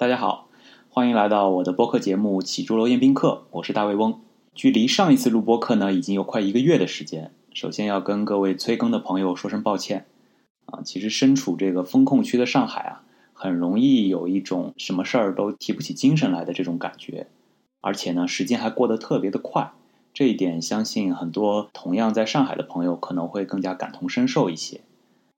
大家好，欢迎来到我的播客节目《起朱楼宴宾客》，我是大卫翁。距离上一次录播课呢，已经有快一个月的时间。首先要跟各位催更的朋友说声抱歉啊，其实身处这个风控区的上海啊，很容易有一种什么事儿都提不起精神来的这种感觉，而且呢，时间还过得特别的快。这一点，相信很多同样在上海的朋友可能会更加感同身受一些。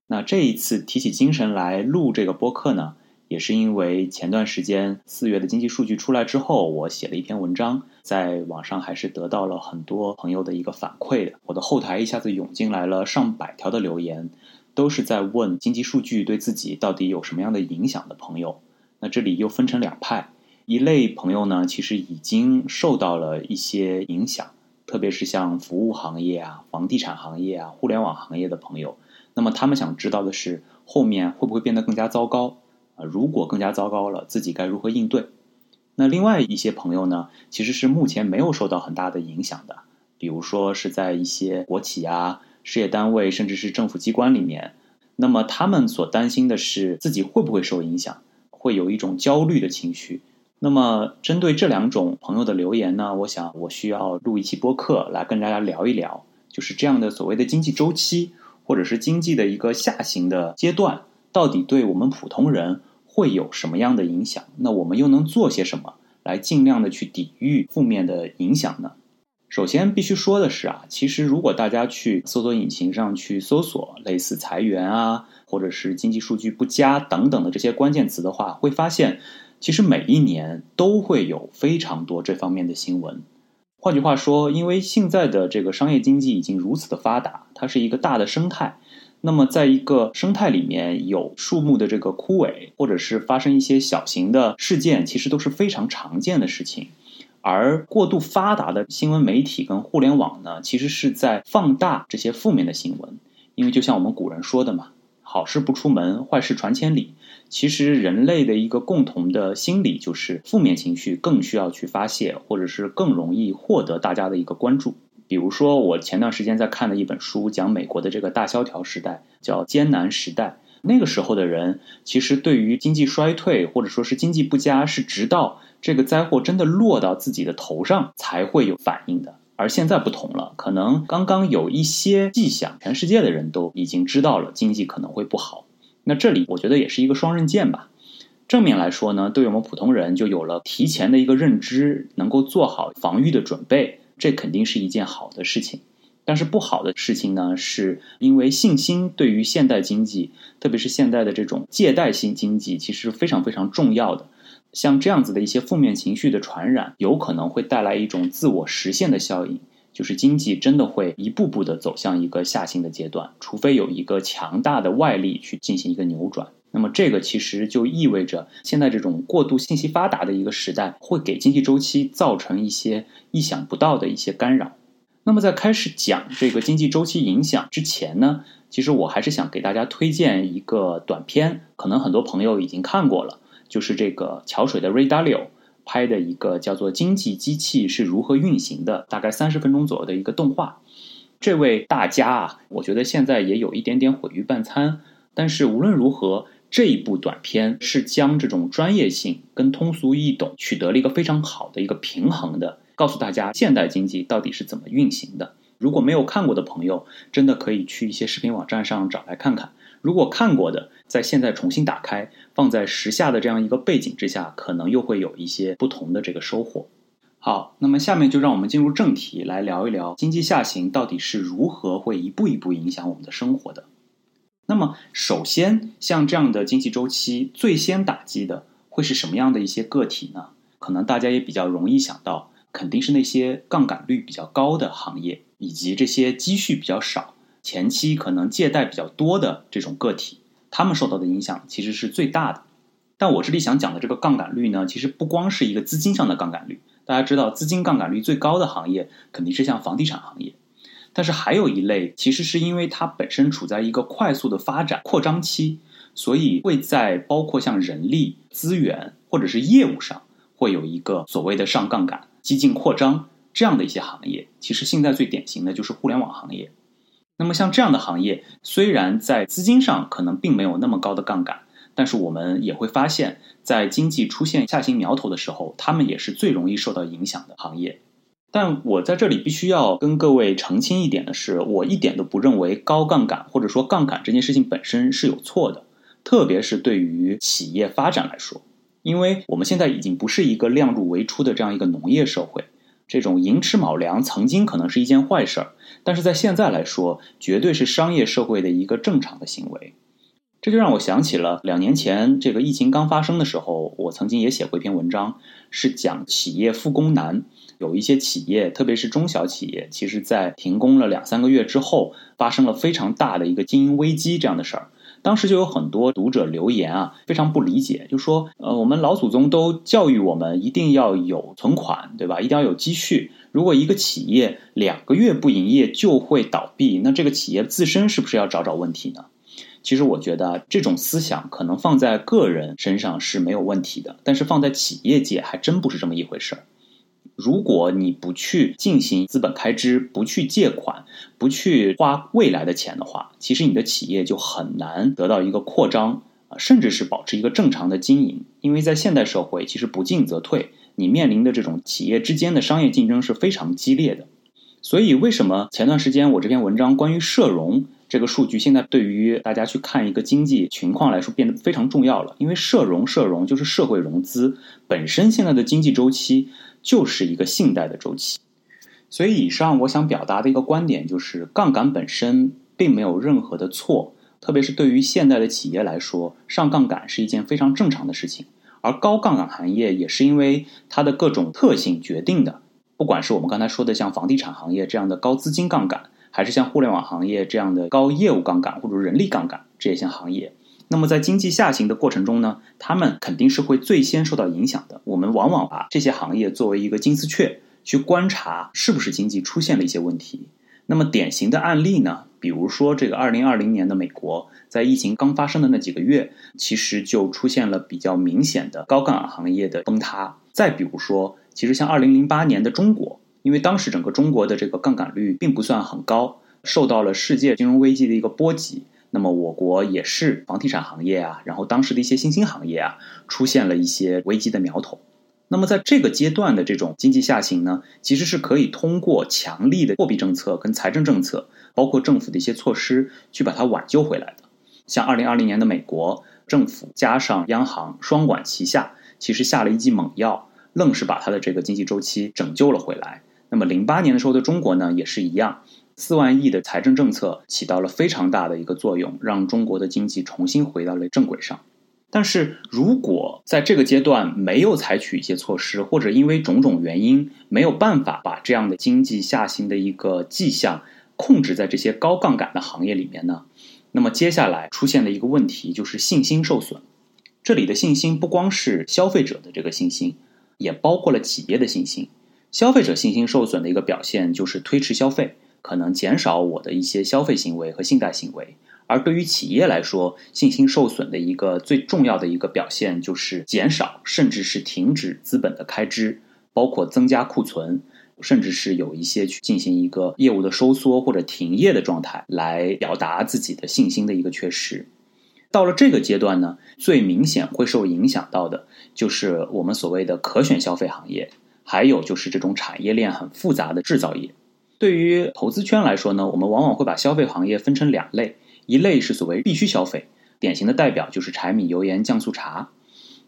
那这一次提起精神来录这个播客呢？也是因为前段时间四月的经济数据出来之后，我写了一篇文章，在网上还是得到了很多朋友的一个反馈的。我的后台一下子涌进来了上百条的留言，都是在问经济数据对自己到底有什么样的影响的朋友。那这里又分成两派，一类朋友呢，其实已经受到了一些影响，特别是像服务行业啊、房地产行业啊、互联网行业的朋友，那么他们想知道的是，后面会不会变得更加糟糕？啊，如果更加糟糕了，自己该如何应对？那另外一些朋友呢，其实是目前没有受到很大的影响的，比如说是在一些国企啊、事业单位，甚至是政府机关里面，那么他们所担心的是自己会不会受影响，会有一种焦虑的情绪。那么针对这两种朋友的留言呢，我想我需要录一期播客来跟大家聊一聊，就是这样的所谓的经济周期，或者是经济的一个下行的阶段。到底对我们普通人会有什么样的影响？那我们又能做些什么来尽量的去抵御负面的影响呢？首先必须说的是啊，其实如果大家去搜索引擎上去搜索类似裁员啊，或者是经济数据不佳等等的这些关键词的话，会发现其实每一年都会有非常多这方面的新闻。换句话说，因为现在的这个商业经济已经如此的发达，它是一个大的生态。那么，在一个生态里面有树木的这个枯萎，或者是发生一些小型的事件，其实都是非常常见的事情。而过度发达的新闻媒体跟互联网呢，其实是在放大这些负面的新闻。因为就像我们古人说的嘛，“好事不出门，坏事传千里。”其实人类的一个共同的心理就是，负面情绪更需要去发泄，或者是更容易获得大家的一个关注。比如说，我前段时间在看的一本书，讲美国的这个大萧条时代，叫艰难时代。那个时候的人，其实对于经济衰退或者说是经济不佳，是直到这个灾祸真的落到自己的头上才会有反应的。而现在不同了，可能刚刚有一些迹象，全世界的人都已经知道了经济可能会不好。那这里我觉得也是一个双刃剑吧。正面来说呢，对于我们普通人就有了提前的一个认知，能够做好防御的准备。这肯定是一件好的事情，但是不好的事情呢，是因为信心对于现代经济，特别是现代的这种借贷性经济，其实非常非常重要的。像这样子的一些负面情绪的传染，有可能会带来一种自我实现的效应，就是经济真的会一步步的走向一个下行的阶段，除非有一个强大的外力去进行一个扭转。那么这个其实就意味着，现在这种过度信息发达的一个时代，会给经济周期造成一些意想不到的一些干扰。那么在开始讲这个经济周期影响之前呢，其实我还是想给大家推荐一个短片，可能很多朋友已经看过了，就是这个桥水的 Radio 拍的一个叫做《经济机器是如何运行的》，大概三十分钟左右的一个动画。这位大家啊，我觉得现在也有一点点毁誉半餐，但是无论如何。这一部短片是将这种专业性跟通俗易懂取得了一个非常好的一个平衡的，告诉大家现代经济到底是怎么运行的。如果没有看过的朋友，真的可以去一些视频网站上找来看看。如果看过的，在现在重新打开，放在时下的这样一个背景之下，可能又会有一些不同的这个收获。好，那么下面就让我们进入正题，来聊一聊经济下行到底是如何会一步一步影响我们的生活的。那么，首先，像这样的经济周期，最先打击的会是什么样的一些个体呢？可能大家也比较容易想到，肯定是那些杠杆率比较高的行业，以及这些积蓄比较少、前期可能借贷比较多的这种个体，他们受到的影响其实是最大的。但我这里想讲的这个杠杆率呢，其实不光是一个资金上的杠杆率，大家知道，资金杠杆率最高的行业肯定是像房地产行业。但是还有一类，其实是因为它本身处在一个快速的发展扩张期，所以会在包括像人力资源或者是业务上，会有一个所谓的上杠杆、激进扩张这样的一些行业。其实现在最典型的就是互联网行业。那么像这样的行业，虽然在资金上可能并没有那么高的杠杆，但是我们也会发现，在经济出现下行苗头的时候，他们也是最容易受到影响的行业。但我在这里必须要跟各位澄清一点的是，我一点都不认为高杠杆或者说杠杆这件事情本身是有错的，特别是对于企业发展来说，因为我们现在已经不是一个量入为出的这样一个农业社会，这种寅吃卯粮曾经可能是一件坏事儿，但是在现在来说，绝对是商业社会的一个正常的行为。这就让我想起了两年前这个疫情刚发生的时候，我曾经也写过一篇文章，是讲企业复工难。有一些企业，特别是中小企业，其实，在停工了两三个月之后，发生了非常大的一个经营危机这样的事儿。当时就有很多读者留言啊，非常不理解，就说：呃，我们老祖宗都教育我们一定要有存款，对吧？一定要有积蓄。如果一个企业两个月不营业就会倒闭，那这个企业自身是不是要找找问题呢？其实我觉得这种思想可能放在个人身上是没有问题的，但是放在企业界还真不是这么一回事儿。如果你不去进行资本开支，不去借款，不去花未来的钱的话，其实你的企业就很难得到一个扩张啊，甚至是保持一个正常的经营。因为在现代社会，其实不进则退，你面临的这种企业之间的商业竞争是非常激烈的。所以，为什么前段时间我这篇文章关于社融这个数据，现在对于大家去看一个经济情况来说变得非常重要了？因为社融，社融就是社会融资本身，现在的经济周期就是一个信贷的周期。所以，以上我想表达的一个观点就是，杠杆本身并没有任何的错，特别是对于现代的企业来说，上杠杆是一件非常正常的事情。而高杠杆行业也是因为它的各种特性决定的。不管是我们刚才说的像房地产行业这样的高资金杠杆，还是像互联网行业这样的高业务杠杆或者人力杠杆这些行业，那么在经济下行的过程中呢，他们肯定是会最先受到影响的。我们往往把这些行业作为一个金丝雀去观察是不是经济出现了一些问题。那么典型的案例呢，比如说这个二零二零年的美国，在疫情刚发生的那几个月，其实就出现了比较明显的高杠杆行业的崩塌。再比如说。其实，像二零零八年的中国，因为当时整个中国的这个杠杆率并不算很高，受到了世界金融危机的一个波及。那么，我国也是房地产行业啊，然后当时的一些新兴行业啊，出现了一些危机的苗头。那么，在这个阶段的这种经济下行呢，其实是可以通过强力的货币政策跟财政政策，包括政府的一些措施，去把它挽救回来的。像二零二零年的美国政府加上央行双管齐下，其实下了一剂猛药。愣是把它的这个经济周期拯救了回来。那么零八年的时候的中国呢，也是一样，四万亿的财政政策起到了非常大的一个作用，让中国的经济重新回到了正轨上。但是如果在这个阶段没有采取一些措施，或者因为种种原因没有办法把这样的经济下行的一个迹象控制在这些高杠杆的行业里面呢，那么接下来出现的一个问题就是信心受损。这里的信心不光是消费者的这个信心。也包括了企业的信心，消费者信心受损的一个表现就是推迟消费，可能减少我的一些消费行为和信贷行为。而对于企业来说，信心受损的一个最重要的一个表现就是减少，甚至是停止资本的开支，包括增加库存，甚至是有一些去进行一个业务的收缩或者停业的状态，来表达自己的信心的一个缺失。到了这个阶段呢，最明显会受影响到的就是我们所谓的可选消费行业，还有就是这种产业链很复杂的制造业。对于投资圈来说呢，我们往往会把消费行业分成两类，一类是所谓必须消费，典型的代表就是柴米油盐酱醋茶；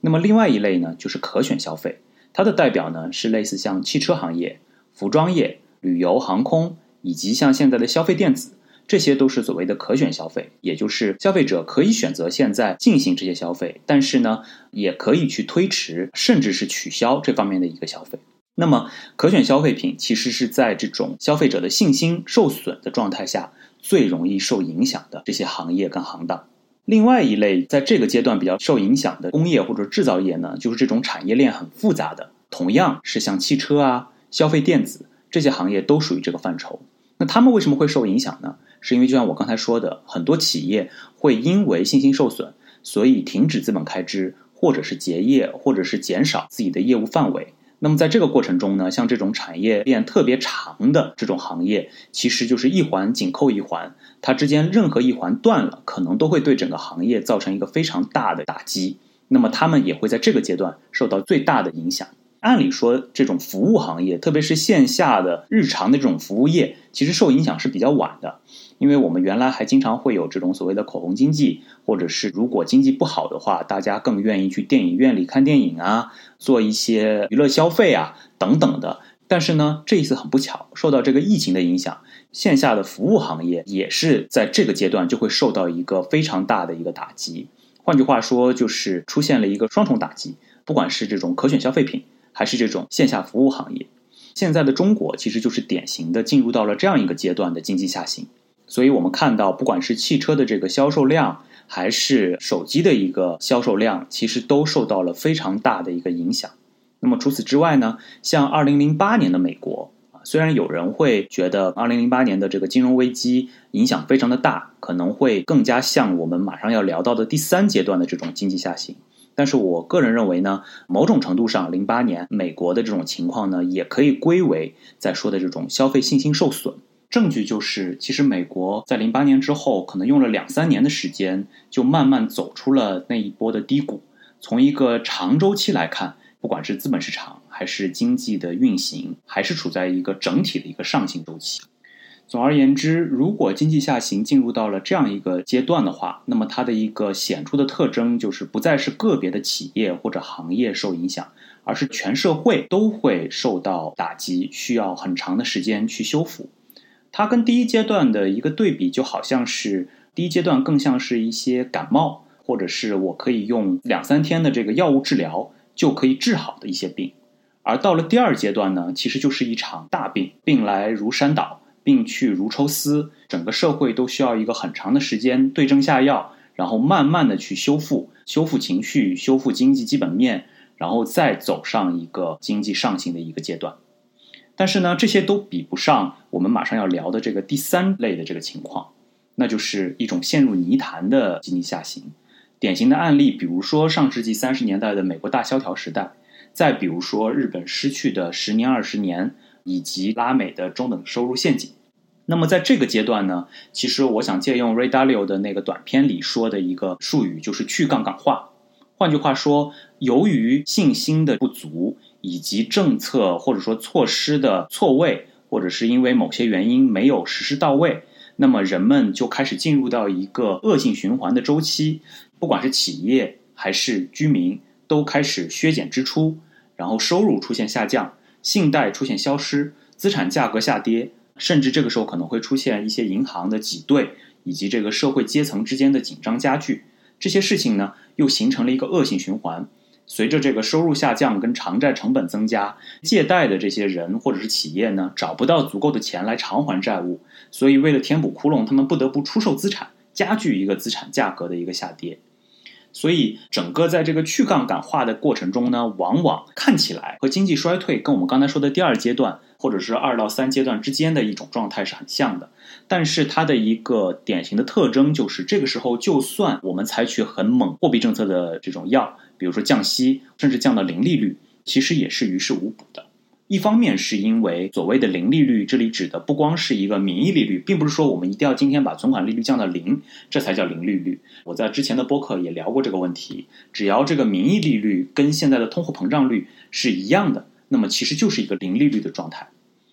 那么另外一类呢，就是可选消费，它的代表呢是类似像汽车行业、服装业、旅游航空，以及像现在的消费电子。这些都是所谓的可选消费，也就是消费者可以选择现在进行这些消费，但是呢，也可以去推迟，甚至是取消这方面的一个消费。那么，可选消费品其实是在这种消费者的信心受损的状态下最容易受影响的这些行业跟行当。另外一类在这个阶段比较受影响的工业或者制造业呢，就是这种产业链很复杂的，同样是像汽车啊、消费电子这些行业都属于这个范畴。那他们为什么会受影响呢？是因为就像我刚才说的，很多企业会因为信心受损，所以停止资本开支，或者是结业，或者是减少自己的业务范围。那么在这个过程中呢，像这种产业链特别长的这种行业，其实就是一环紧扣一环，它之间任何一环断了，可能都会对整个行业造成一个非常大的打击。那么他们也会在这个阶段受到最大的影响。按理说，这种服务行业，特别是线下的日常的这种服务业，其实受影响是比较晚的。因为我们原来还经常会有这种所谓的口红经济，或者是如果经济不好的话，大家更愿意去电影院里看电影啊，做一些娱乐消费啊等等的。但是呢，这一次很不巧，受到这个疫情的影响，线下的服务行业也是在这个阶段就会受到一个非常大的一个打击。换句话说，就是出现了一个双重打击，不管是这种可选消费品。还是这种线下服务行业，现在的中国其实就是典型的进入到了这样一个阶段的经济下行。所以我们看到，不管是汽车的这个销售量，还是手机的一个销售量，其实都受到了非常大的一个影响。那么除此之外呢，像二零零八年的美国啊，虽然有人会觉得二零零八年的这个金融危机影响非常的大，可能会更加像我们马上要聊到的第三阶段的这种经济下行。但是我个人认为呢，某种程度上，零八年美国的这种情况呢，也可以归为在说的这种消费信心受损。证据就是，其实美国在零八年之后，可能用了两三年的时间，就慢慢走出了那一波的低谷。从一个长周期来看，不管是资本市场还是经济的运行，还是处在一个整体的一个上行周期。总而言之，如果经济下行进入到了这样一个阶段的话，那么它的一个显著的特征就是不再是个别的企业或者行业受影响，而是全社会都会受到打击，需要很长的时间去修复。它跟第一阶段的一个对比，就好像是第一阶段更像是一些感冒，或者是我可以用两三天的这个药物治疗就可以治好的一些病，而到了第二阶段呢，其实就是一场大病，病来如山倒。病去如抽丝，整个社会都需要一个很长的时间对症下药，然后慢慢的去修复、修复情绪、修复经济基本面，然后再走上一个经济上行的一个阶段。但是呢，这些都比不上我们马上要聊的这个第三类的这个情况，那就是一种陷入泥潭的经济下行。典型的案例，比如说上世纪三十年代的美国大萧条时代，再比如说日本失去的十年、二十年。以及拉美的中等收入陷阱。那么在这个阶段呢，其实我想借用 Ray Dalio 的那个短片里说的一个术语，就是去杠杆化。换句话说，由于信心的不足，以及政策或者说措施的错位，或者是因为某些原因没有实施到位，那么人们就开始进入到一个恶性循环的周期。不管是企业还是居民，都开始削减支出，然后收入出现下降。信贷出现消失，资产价格下跌，甚至这个时候可能会出现一些银行的挤兑，以及这个社会阶层之间的紧张加剧。这些事情呢，又形成了一个恶性循环。随着这个收入下降跟偿债成本增加，借贷的这些人或者是企业呢，找不到足够的钱来偿还债务，所以为了填补窟窿，他们不得不出售资产，加剧一个资产价格的一个下跌。所以，整个在这个去杠杆化的过程中呢，往往看起来和经济衰退跟我们刚才说的第二阶段或者是二到三阶段之间的一种状态是很像的。但是，它的一个典型的特征就是，这个时候就算我们采取很猛货币政策的这种药，比如说降息，甚至降到零利率，其实也是于事无补的。一方面是因为所谓的零利率，这里指的不光是一个名义利率，并不是说我们一定要今天把存款利率降到零，这才叫零利率。我在之前的播客也聊过这个问题，只要这个名义利率跟现在的通货膨胀率是一样的，那么其实就是一个零利率的状态。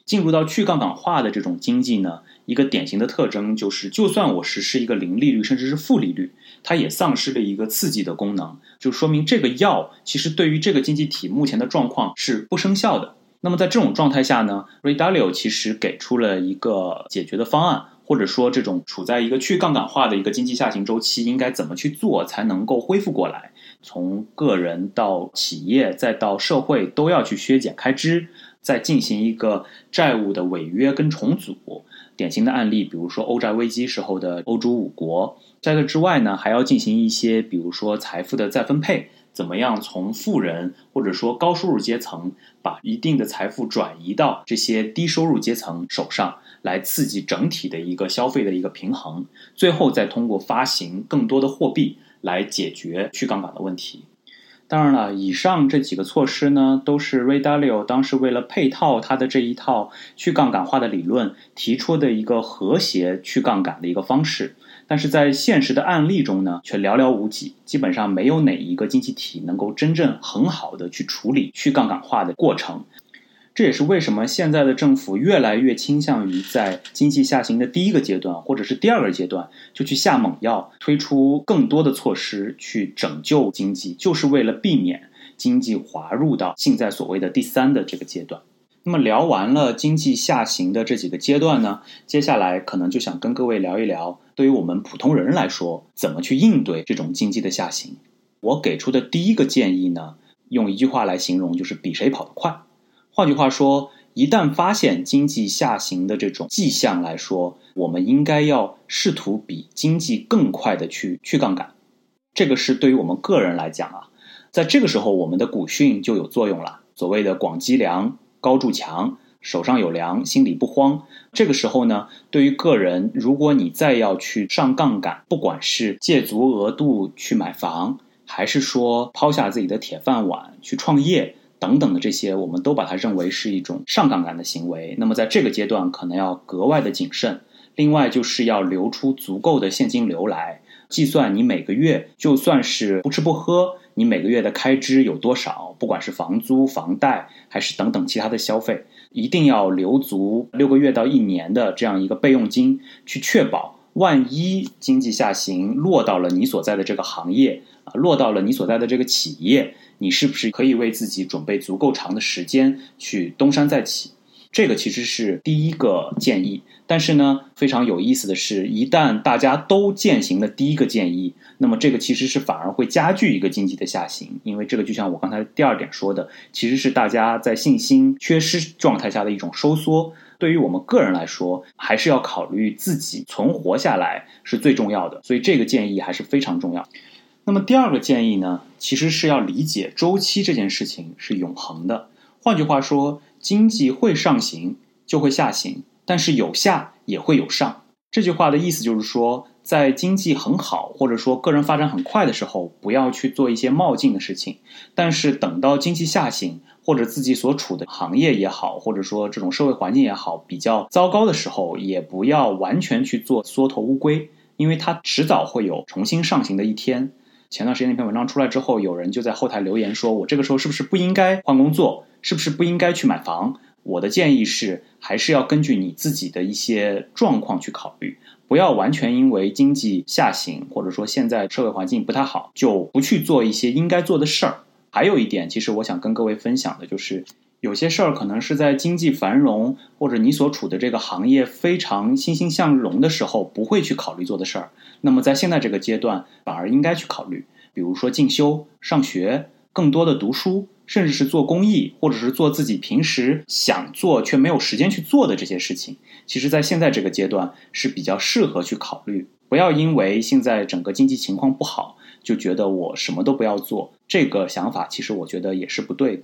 进入到去杠杆化的这种经济呢，一个典型的特征就是，就算我实施一个零利率，甚至是负利率，它也丧失了一个刺激的功能，就说明这个药其实对于这个经济体目前的状况是不生效的。那么在这种状态下呢，Redalio 其实给出了一个解决的方案，或者说这种处在一个去杠杆化的一个经济下行周期，应该怎么去做才能够恢复过来？从个人到企业再到社会都要去削减开支，再进行一个债务的违约跟重组。典型的案例，比如说欧债危机时候的欧洲五国。在这之外呢，还要进行一些，比如说财富的再分配。怎么样从富人或者说高收入阶层把一定的财富转移到这些低收入阶层手上，来刺激整体的一个消费的一个平衡，最后再通过发行更多的货币来解决去杠杆的问题。当然了，以上这几个措施呢，都是 Ray Dalio 当时为了配套他的这一套去杠杆化的理论提出的一个和谐去杠杆的一个方式。但是在现实的案例中呢，却寥寥无几，基本上没有哪一个经济体能够真正很好的去处理去杠杆化的过程。这也是为什么现在的政府越来越倾向于在经济下行的第一个阶段或者是第二个阶段就去下猛药，推出更多的措施去拯救经济，就是为了避免经济滑入到现在所谓的第三的这个阶段。那么聊完了经济下行的这几个阶段呢，接下来可能就想跟各位聊一聊，对于我们普通人来说，怎么去应对这种经济的下行。我给出的第一个建议呢，用一句话来形容，就是比谁跑得快。换句话说，一旦发现经济下行的这种迹象来说，我们应该要试图比经济更快的去去杠杆。这个是对于我们个人来讲啊，在这个时候我们的古训就有作用了。所谓的广积粮、高筑墙，手上有粮，心里不慌。这个时候呢，对于个人，如果你再要去上杠杆，不管是借足额度去买房，还是说抛下自己的铁饭碗去创业。等等的这些，我们都把它认为是一种上杠杆的行为。那么在这个阶段，可能要格外的谨慎。另外，就是要留出足够的现金流来计算你每个月就算是不吃不喝，你每个月的开支有多少？不管是房租、房贷，还是等等其他的消费，一定要留足六个月到一年的这样一个备用金，去确保万一经济下行落到了你所在的这个行业啊，落到了你所在的这个企业。你是不是可以为自己准备足够长的时间去东山再起？这个其实是第一个建议。但是呢，非常有意思的是，一旦大家都践行了第一个建议，那么这个其实是反而会加剧一个经济的下行。因为这个就像我刚才第二点说的，其实是大家在信心缺失状态下的一种收缩。对于我们个人来说，还是要考虑自己存活下来是最重要的。所以这个建议还是非常重要。那么第二个建议呢，其实是要理解周期这件事情是永恒的。换句话说，经济会上行就会下行，但是有下也会有上。这句话的意思就是说，在经济很好或者说个人发展很快的时候，不要去做一些冒进的事情；但是等到经济下行或者自己所处的行业也好，或者说这种社会环境也好比较糟糕的时候，也不要完全去做缩头乌龟，因为它迟早会有重新上行的一天。前段时间那篇文章出来之后，有人就在后台留言说：“我这个时候是不是不应该换工作？是不是不应该去买房？”我的建议是，还是要根据你自己的一些状况去考虑，不要完全因为经济下行或者说现在社会环境不太好，就不去做一些应该做的事儿。还有一点，其实我想跟各位分享的就是。有些事儿可能是在经济繁荣或者你所处的这个行业非常欣欣向荣的时候不会去考虑做的事儿，那么在现在这个阶段反而应该去考虑，比如说进修、上学、更多的读书，甚至是做公益，或者是做自己平时想做却没有时间去做的这些事情，其实在现在这个阶段是比较适合去考虑。不要因为现在整个经济情况不好就觉得我什么都不要做，这个想法其实我觉得也是不对的。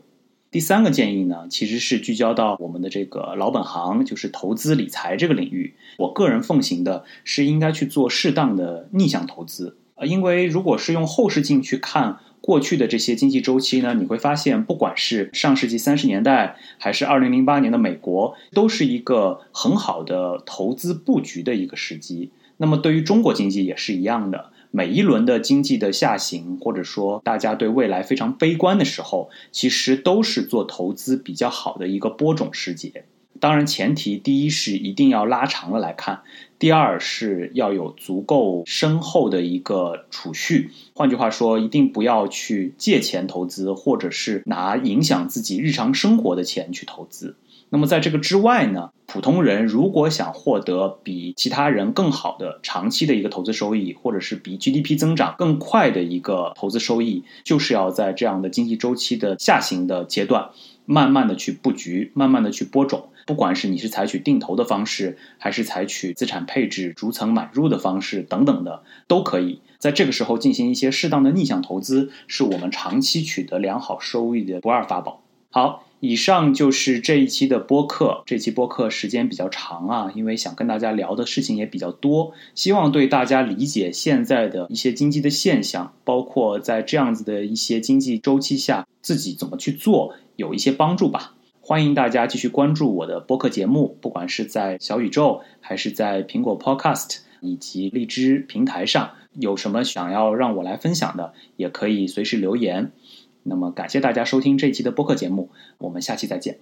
第三个建议呢，其实是聚焦到我们的这个老本行，就是投资理财这个领域。我个人奉行的是应该去做适当的逆向投资呃，因为如果是用后视镜去看过去的这些经济周期呢，你会发现，不管是上世纪三十年代，还是二零零八年的美国，都是一个很好的投资布局的一个时机。那么对于中国经济也是一样的。每一轮的经济的下行，或者说大家对未来非常悲观的时候，其实都是做投资比较好的一个播种时节。当然，前提第一是一定要拉长了来看，第二是要有足够深厚的一个储蓄。换句话说，一定不要去借钱投资，或者是拿影响自己日常生活的钱去投资。那么在这个之外呢，普通人如果想获得比其他人更好的长期的一个投资收益，或者是比 GDP 增长更快的一个投资收益，就是要在这样的经济周期的下行的阶段，慢慢的去布局，慢慢的去播种。不管是你是采取定投的方式，还是采取资产配置逐层买入的方式等等的，都可以在这个时候进行一些适当的逆向投资，是我们长期取得良好收益的不二法宝。好。以上就是这一期的播客。这期播客时间比较长啊，因为想跟大家聊的事情也比较多，希望对大家理解现在的一些经济的现象，包括在这样子的一些经济周期下自己怎么去做，有一些帮助吧。欢迎大家继续关注我的播客节目，不管是在小宇宙还是在苹果 Podcast 以及荔枝平台上，有什么想要让我来分享的，也可以随时留言。那么，感谢大家收听这一期的播客节目，我们下期再见。